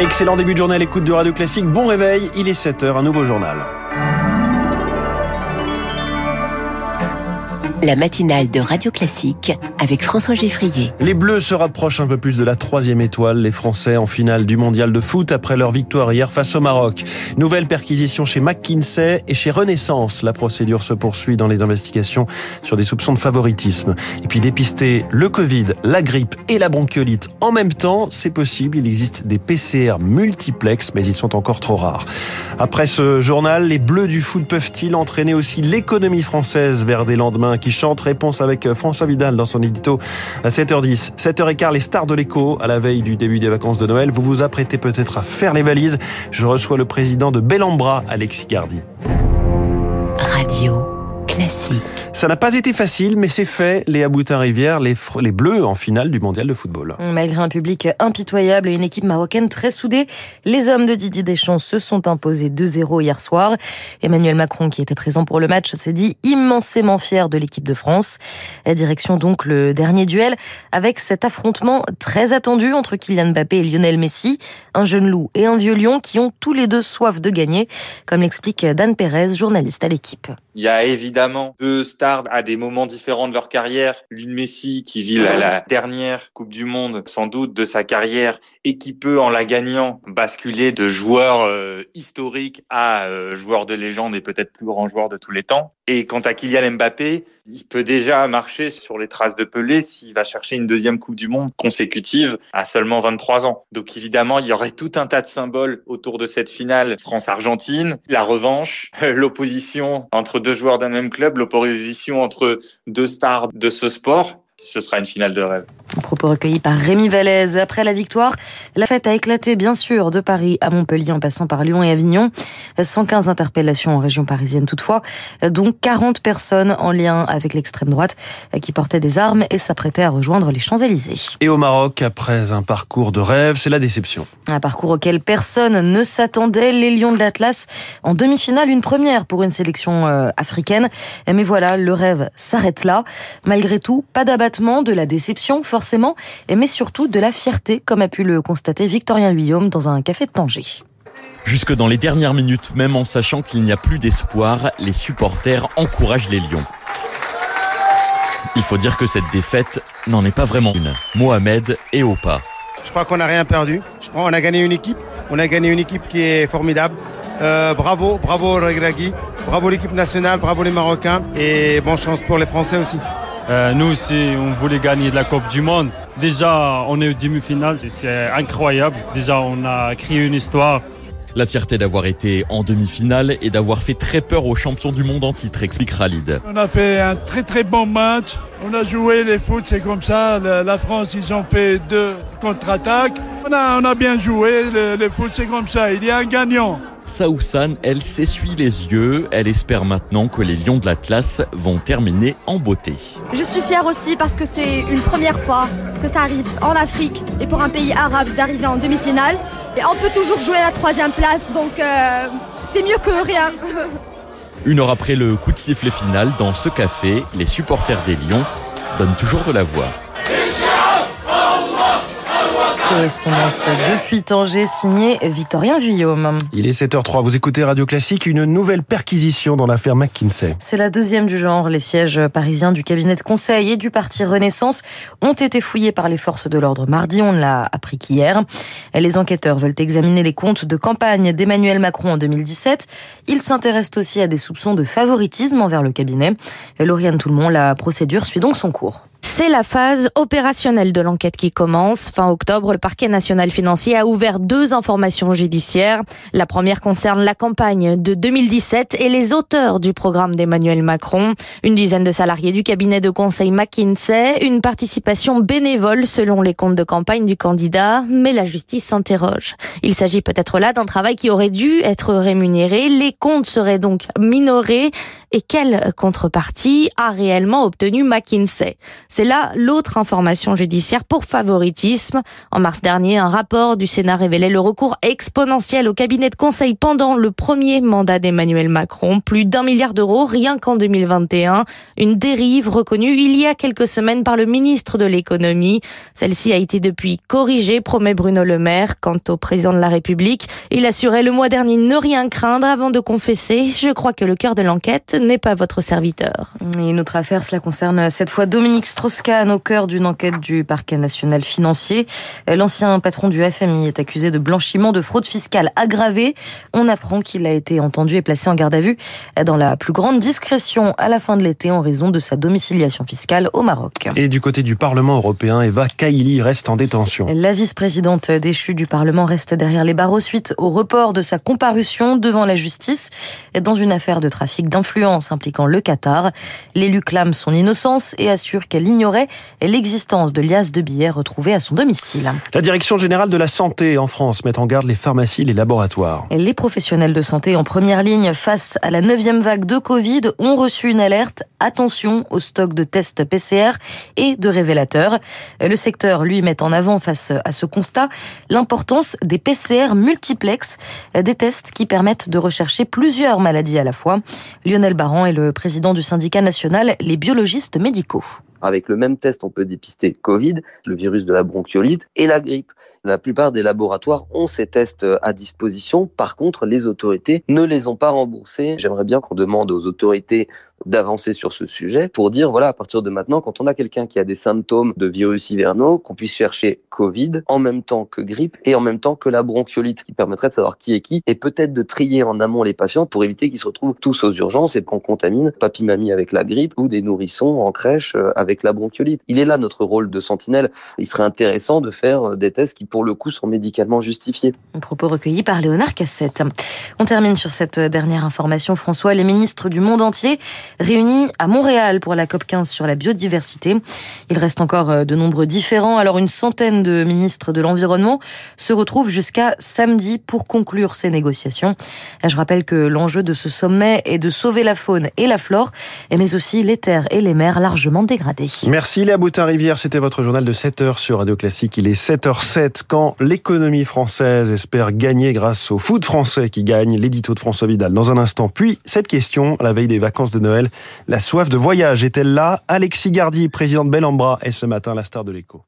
Excellent début de journée à l'écoute de Radio Classique. Bon réveil, il est 7h, un nouveau journal. La matinale de Radio Classique avec François Geffrier. Les Bleus se rapprochent un peu plus de la troisième étoile. Les Français en finale du mondial de foot après leur victoire hier face au Maroc. Nouvelle perquisition chez McKinsey et chez Renaissance. La procédure se poursuit dans les investigations sur des soupçons de favoritisme. Et puis dépister le Covid, la grippe et la bronchiolite en même temps, c'est possible. Il existe des PCR multiplex, mais ils sont encore trop rares. Après ce journal, les Bleus du foot peuvent-ils entraîner aussi l'économie française vers des lendemains qui chante. Réponse avec euh, François Vidal dans son édito à 7h10. 7h15, les stars de l'écho à la veille du début des vacances de Noël. Vous vous apprêtez peut-être à faire les valises. Je reçois le président de Bellambra, Alexis Gardi. Radio. Ça n'a pas été facile, mais c'est fait. Léa Boutin-Rivière, les, les Bleus en finale du mondial de football. Malgré un public impitoyable et une équipe marocaine très soudée, les hommes de Didier Deschamps se sont imposés 2-0 hier soir. Emmanuel Macron, qui était présent pour le match, s'est dit immensément fier de l'équipe de France. La direction donc le dernier duel avec cet affrontement très attendu entre Kylian Mbappé et Lionel Messi, un jeune loup et un vieux lion qui ont tous les deux soif de gagner, comme l'explique Dan Perez, journaliste à l'équipe. Il y a évidemment deux stars à des moments différents de leur carrière. Lune Messi qui vit la, dernière Coupe du Monde sans doute de sa carrière et qui peut en la gagnant basculer de joueur euh, historique à euh, joueur de légende et peut-être plus grand joueur de tous les temps. Et quant à Kylian Mbappé, il peut déjà marcher sur les traces de Pelé s'il va chercher une deuxième Coupe du Monde consécutive à seulement 23 ans. Donc évidemment, il y aurait tout un tas de symboles autour de cette finale France-Argentine, la revanche, l'opposition entre deux joueurs d'un même club, l'opposition entre deux stars de ce sport ce sera une finale de rêve. Propos recueillis par Rémi Vallès. Après la victoire, la fête a éclaté bien sûr de Paris à Montpellier en passant par Lyon et Avignon. 115 interpellations en région parisienne toutefois, dont 40 personnes en lien avec l'extrême droite qui portaient des armes et s'apprêtaient à rejoindre les Champs-Élysées. Et au Maroc, après un parcours de rêve, c'est la déception. Un parcours auquel personne ne s'attendait. Les Lions de l'Atlas en demi-finale, une première pour une sélection euh, africaine. Mais voilà, le rêve s'arrête là. Malgré tout, pas de la déception forcément, mais surtout de la fierté, comme a pu le constater Victorien Huyaume dans un café de Tanger. Jusque dans les dernières minutes, même en sachant qu'il n'y a plus d'espoir, les supporters encouragent les Lions. Il faut dire que cette défaite n'en est pas vraiment une. Mohamed et Opa. Je crois qu'on n'a rien perdu. Je crois qu'on a gagné une équipe. On a gagné une équipe qui est formidable. Euh, bravo, bravo Regragui, bravo l'équipe nationale, bravo les Marocains et bonne chance pour les Français aussi. Euh, nous aussi, on voulait gagner la Coupe du Monde. Déjà, on est au demi-finale, c'est incroyable. Déjà, on a créé une histoire. La fierté d'avoir été en demi-finale et d'avoir fait très peur aux champions du monde en titre, explique Khalid. On a fait un très très bon match. On a joué les foot, c'est comme ça. La France, ils ont fait deux contre-attaques. On a, on a bien joué. Le, le foot, c'est comme ça. Il y a un gagnant. Saoussan, elle s'essuie les yeux. Elle espère maintenant que les Lions de l'Atlas vont terminer en beauté. Je suis fière aussi parce que c'est une première fois que ça arrive en Afrique et pour un pays arabe d'arriver en demi-finale. Et on peut toujours jouer à la troisième place, donc euh, c'est mieux que rien. Une heure après le coup de sifflet final, dans ce café, les supporters des Lions donnent toujours de la voix. Correspondance depuis Tanger, signé Victorien Vuillaume. Il est 7h03, vous écoutez Radio Classique, une nouvelle perquisition dans l'affaire McKinsey. C'est la deuxième du genre. Les sièges parisiens du cabinet de conseil et du parti Renaissance ont été fouillés par les forces de l'ordre mardi, on l'a appris qu'hier. Les enquêteurs veulent examiner les comptes de campagne d'Emmanuel Macron en 2017. Ils s'intéressent aussi à des soupçons de favoritisme envers le cabinet. Lauriane Tout-le-Monde, la procédure suit donc son cours. C'est la phase opérationnelle de l'enquête qui commence. Fin octobre, le parquet national financier a ouvert deux informations judiciaires. La première concerne la campagne de 2017 et les auteurs du programme d'Emmanuel Macron. Une dizaine de salariés du cabinet de conseil McKinsey, une participation bénévole selon les comptes de campagne du candidat, mais la justice s'interroge. Il s'agit peut-être là d'un travail qui aurait dû être rémunéré. Les comptes seraient donc minorés, et quelle contrepartie a réellement obtenu McKinsey? C'est là l'autre information judiciaire pour favoritisme. En mars dernier, un rapport du Sénat révélait le recours exponentiel au cabinet de conseil pendant le premier mandat d'Emmanuel Macron. Plus d'un milliard d'euros rien qu'en 2021. Une dérive reconnue il y a quelques semaines par le ministre de l'économie. Celle-ci a été depuis corrigée, promet Bruno Le Maire. Quant au président de la République, il assurait le mois dernier ne rien craindre avant de confesser Je crois que le cœur de l'enquête n'est pas votre serviteur. Et une autre affaire, cela concerne cette fois Dominique Strauss-Kahn au cœur d'une enquête du parquet national financier. L'ancien patron du FMI est accusé de blanchiment de fraude fiscale aggravée. On apprend qu'il a été entendu et placé en garde à vue dans la plus grande discrétion à la fin de l'été en raison de sa domiciliation fiscale au Maroc. Et du côté du Parlement européen, Eva Kaili reste en détention. La vice-présidente déchue du Parlement reste derrière les barreaux suite au report de sa comparution devant la justice dans une affaire de trafic d'influence impliquant le Qatar. L'élu clame son innocence et assure qu'elle ignorait l'existence de liasses de billets retrouvées à son domicile. La Direction générale de la santé en France met en garde les pharmacies, les laboratoires. Les professionnels de santé en première ligne face à la neuvième vague de Covid ont reçu une alerte. Attention au stock de tests PCR et de révélateurs. Le secteur, lui, met en avant face à ce constat l'importance des PCR multiplex, des tests qui permettent de rechercher plusieurs maladies à la fois. Lionel Baran est le président du syndicat national Les biologistes médicaux. Avec le même test, on peut dépister Covid, le virus de la bronchiolite et la grippe. La plupart des laboratoires ont ces tests à disposition. Par contre, les autorités ne les ont pas remboursés. J'aimerais bien qu'on demande aux autorités d'avancer sur ce sujet pour dire, voilà, à partir de maintenant, quand on a quelqu'un qui a des symptômes de virus hivernaux, qu'on puisse chercher Covid en même temps que grippe et en même temps que la bronchiolite, qui permettrait de savoir qui est qui et peut-être de trier en amont les patients pour éviter qu'ils se retrouvent tous aux urgences et qu'on contamine papy-mamie avec la grippe ou des nourrissons en crèche euh, avec la bronchiolite. Il est là notre rôle de sentinelle. Il serait intéressant de faire des tests qui, pour le coup, sont médicalement justifiés. Un propos recueilli par Léonard Cassette. On termine sur cette dernière information, François. Les ministres du monde entier réunis à Montréal pour la COP 15 sur la biodiversité. Il reste encore euh, de nombreux différents. Alors une centaine de ministres de l'environnement se retrouvent jusqu'à samedi pour conclure ces négociations. Je rappelle que l'enjeu de ce sommet est de sauver la faune et la flore, mais aussi les terres et les mers largement dégradées. Merci Léa Boutin-Rivière, c'était votre journal de 7h sur Radio Classique. Il est 7h07 quand l'économie française espère gagner grâce au foot français qui gagne, l'édito de François Vidal dans un instant. Puis cette question, à la veille des vacances de La soif de voyage est-elle là? Alexis Gardy, président de Bellambra, est ce matin la star de l'écho.